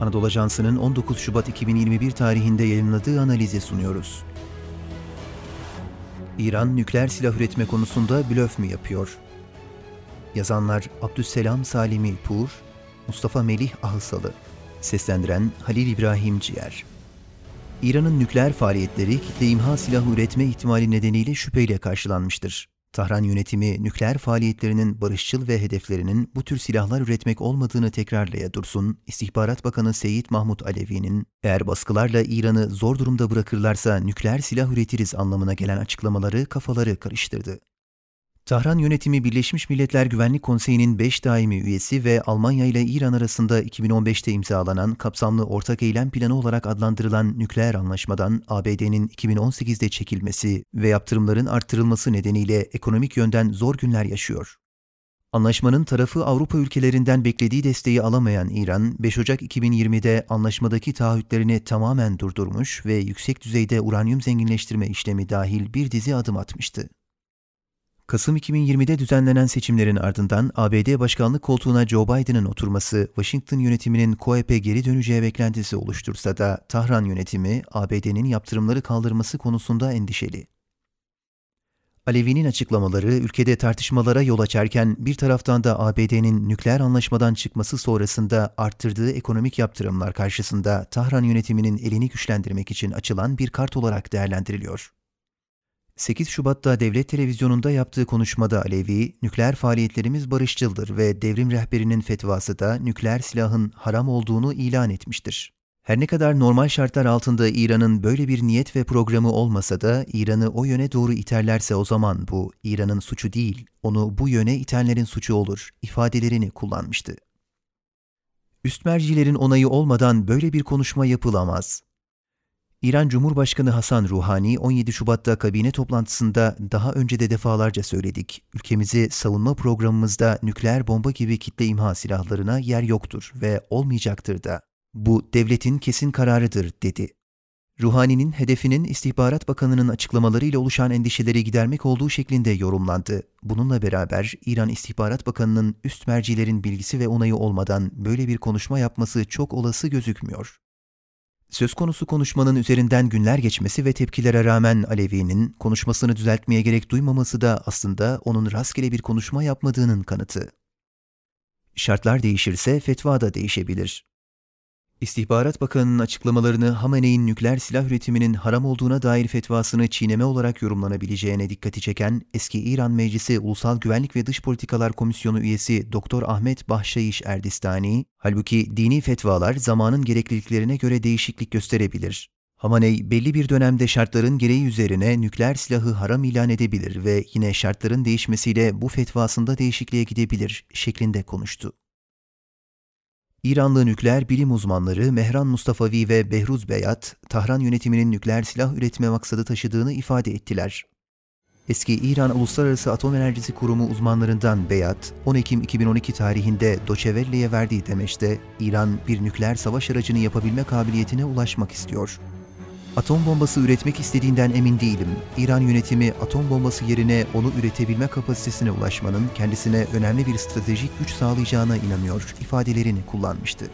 Anadolu Ajansı'nın 19 Şubat 2021 tarihinde yayınladığı analize sunuyoruz. İran nükleer silah üretme konusunda blöf mü yapıyor? Yazanlar Abdüsselam Salimi Pur, Mustafa Melih Ahısalı, seslendiren Halil İbrahim Ciğer. İran'ın nükleer faaliyetleri kitle imha silahı üretme ihtimali nedeniyle şüpheyle karşılanmıştır. Tahran yönetimi nükleer faaliyetlerinin barışçıl ve hedeflerinin bu tür silahlar üretmek olmadığını tekrarlaya dursun, İstihbarat Bakanı Seyit Mahmut Alevi'nin eğer baskılarla İran'ı zor durumda bırakırlarsa nükleer silah üretiriz anlamına gelen açıklamaları kafaları karıştırdı. Tahran yönetimi Birleşmiş Milletler Güvenlik Konseyi'nin 5 daimi üyesi ve Almanya ile İran arasında 2015'te imzalanan kapsamlı ortak eylem planı olarak adlandırılan nükleer anlaşmadan ABD'nin 2018'de çekilmesi ve yaptırımların arttırılması nedeniyle ekonomik yönden zor günler yaşıyor. Anlaşmanın tarafı Avrupa ülkelerinden beklediği desteği alamayan İran, 5 Ocak 2020'de anlaşmadaki taahhütlerini tamamen durdurmuş ve yüksek düzeyde uranyum zenginleştirme işlemi dahil bir dizi adım atmıştı. Kasım 2020'de düzenlenen seçimlerin ardından ABD başkanlık koltuğuna Joe Biden'ın oturması Washington yönetiminin COEP'e geri döneceği beklentisi oluştursa da Tahran yönetimi ABD'nin yaptırımları kaldırması konusunda endişeli. Alevi'nin açıklamaları ülkede tartışmalara yol açarken bir taraftan da ABD'nin nükleer anlaşmadan çıkması sonrasında arttırdığı ekonomik yaptırımlar karşısında Tahran yönetiminin elini güçlendirmek için açılan bir kart olarak değerlendiriliyor. 8 Şubat'ta devlet televizyonunda yaptığı konuşmada Alevi, nükleer faaliyetlerimiz barışçıldır ve devrim rehberinin fetvası da nükleer silahın haram olduğunu ilan etmiştir. Her ne kadar normal şartlar altında İran'ın böyle bir niyet ve programı olmasa da İran'ı o yöne doğru iterlerse o zaman bu İran'ın suçu değil, onu bu yöne itenlerin suçu olur ifadelerini kullanmıştı. Üst mercilerin onayı olmadan böyle bir konuşma yapılamaz. İran Cumhurbaşkanı Hasan Ruhani 17 Şubat'ta kabine toplantısında daha önce de defalarca söyledik. Ülkemizi savunma programımızda nükleer bomba gibi kitle imha silahlarına yer yoktur ve olmayacaktır da. Bu devletin kesin kararıdır dedi. Ruhani'nin hedefinin İstihbarat Bakanı'nın açıklamalarıyla oluşan endişeleri gidermek olduğu şeklinde yorumlandı. Bununla beraber İran İstihbarat Bakanı'nın üst mercilerin bilgisi ve onayı olmadan böyle bir konuşma yapması çok olası gözükmüyor. Söz konusu konuşmanın üzerinden günler geçmesi ve tepkilere rağmen Alevi'nin konuşmasını düzeltmeye gerek duymaması da aslında onun rastgele bir konuşma yapmadığının kanıtı. Şartlar değişirse fetva da değişebilir. İstihbarat Bakanı'nın açıklamalarını Hamene'in nükleer silah üretiminin haram olduğuna dair fetvasını çiğneme olarak yorumlanabileceğine dikkati çeken eski İran Meclisi Ulusal Güvenlik ve Dış Politikalar Komisyonu üyesi Doktor Ahmet Bahşayiş Erdistani, halbuki dini fetvalar zamanın gerekliliklerine göre değişiklik gösterebilir. Hamaney belli bir dönemde şartların gereği üzerine nükleer silahı haram ilan edebilir ve yine şartların değişmesiyle bu fetvasında değişikliğe gidebilir şeklinde konuştu. İranlı nükleer bilim uzmanları Mehran Mustafavi ve Behruz Beyat, Tahran yönetiminin nükleer silah üretme maksadı taşıdığını ifade ettiler. Eski İran Uluslararası Atom Enerjisi Kurumu uzmanlarından Beyat, 10 Ekim 2012 tarihinde Doçevelle'ye verdiği demeçte, İran bir nükleer savaş aracını yapabilme kabiliyetine ulaşmak istiyor. Atom bombası üretmek istediğinden emin değilim. İran yönetimi atom bombası yerine onu üretebilme kapasitesine ulaşmanın kendisine önemli bir stratejik güç sağlayacağına inanıyor ifadelerini kullanmıştı.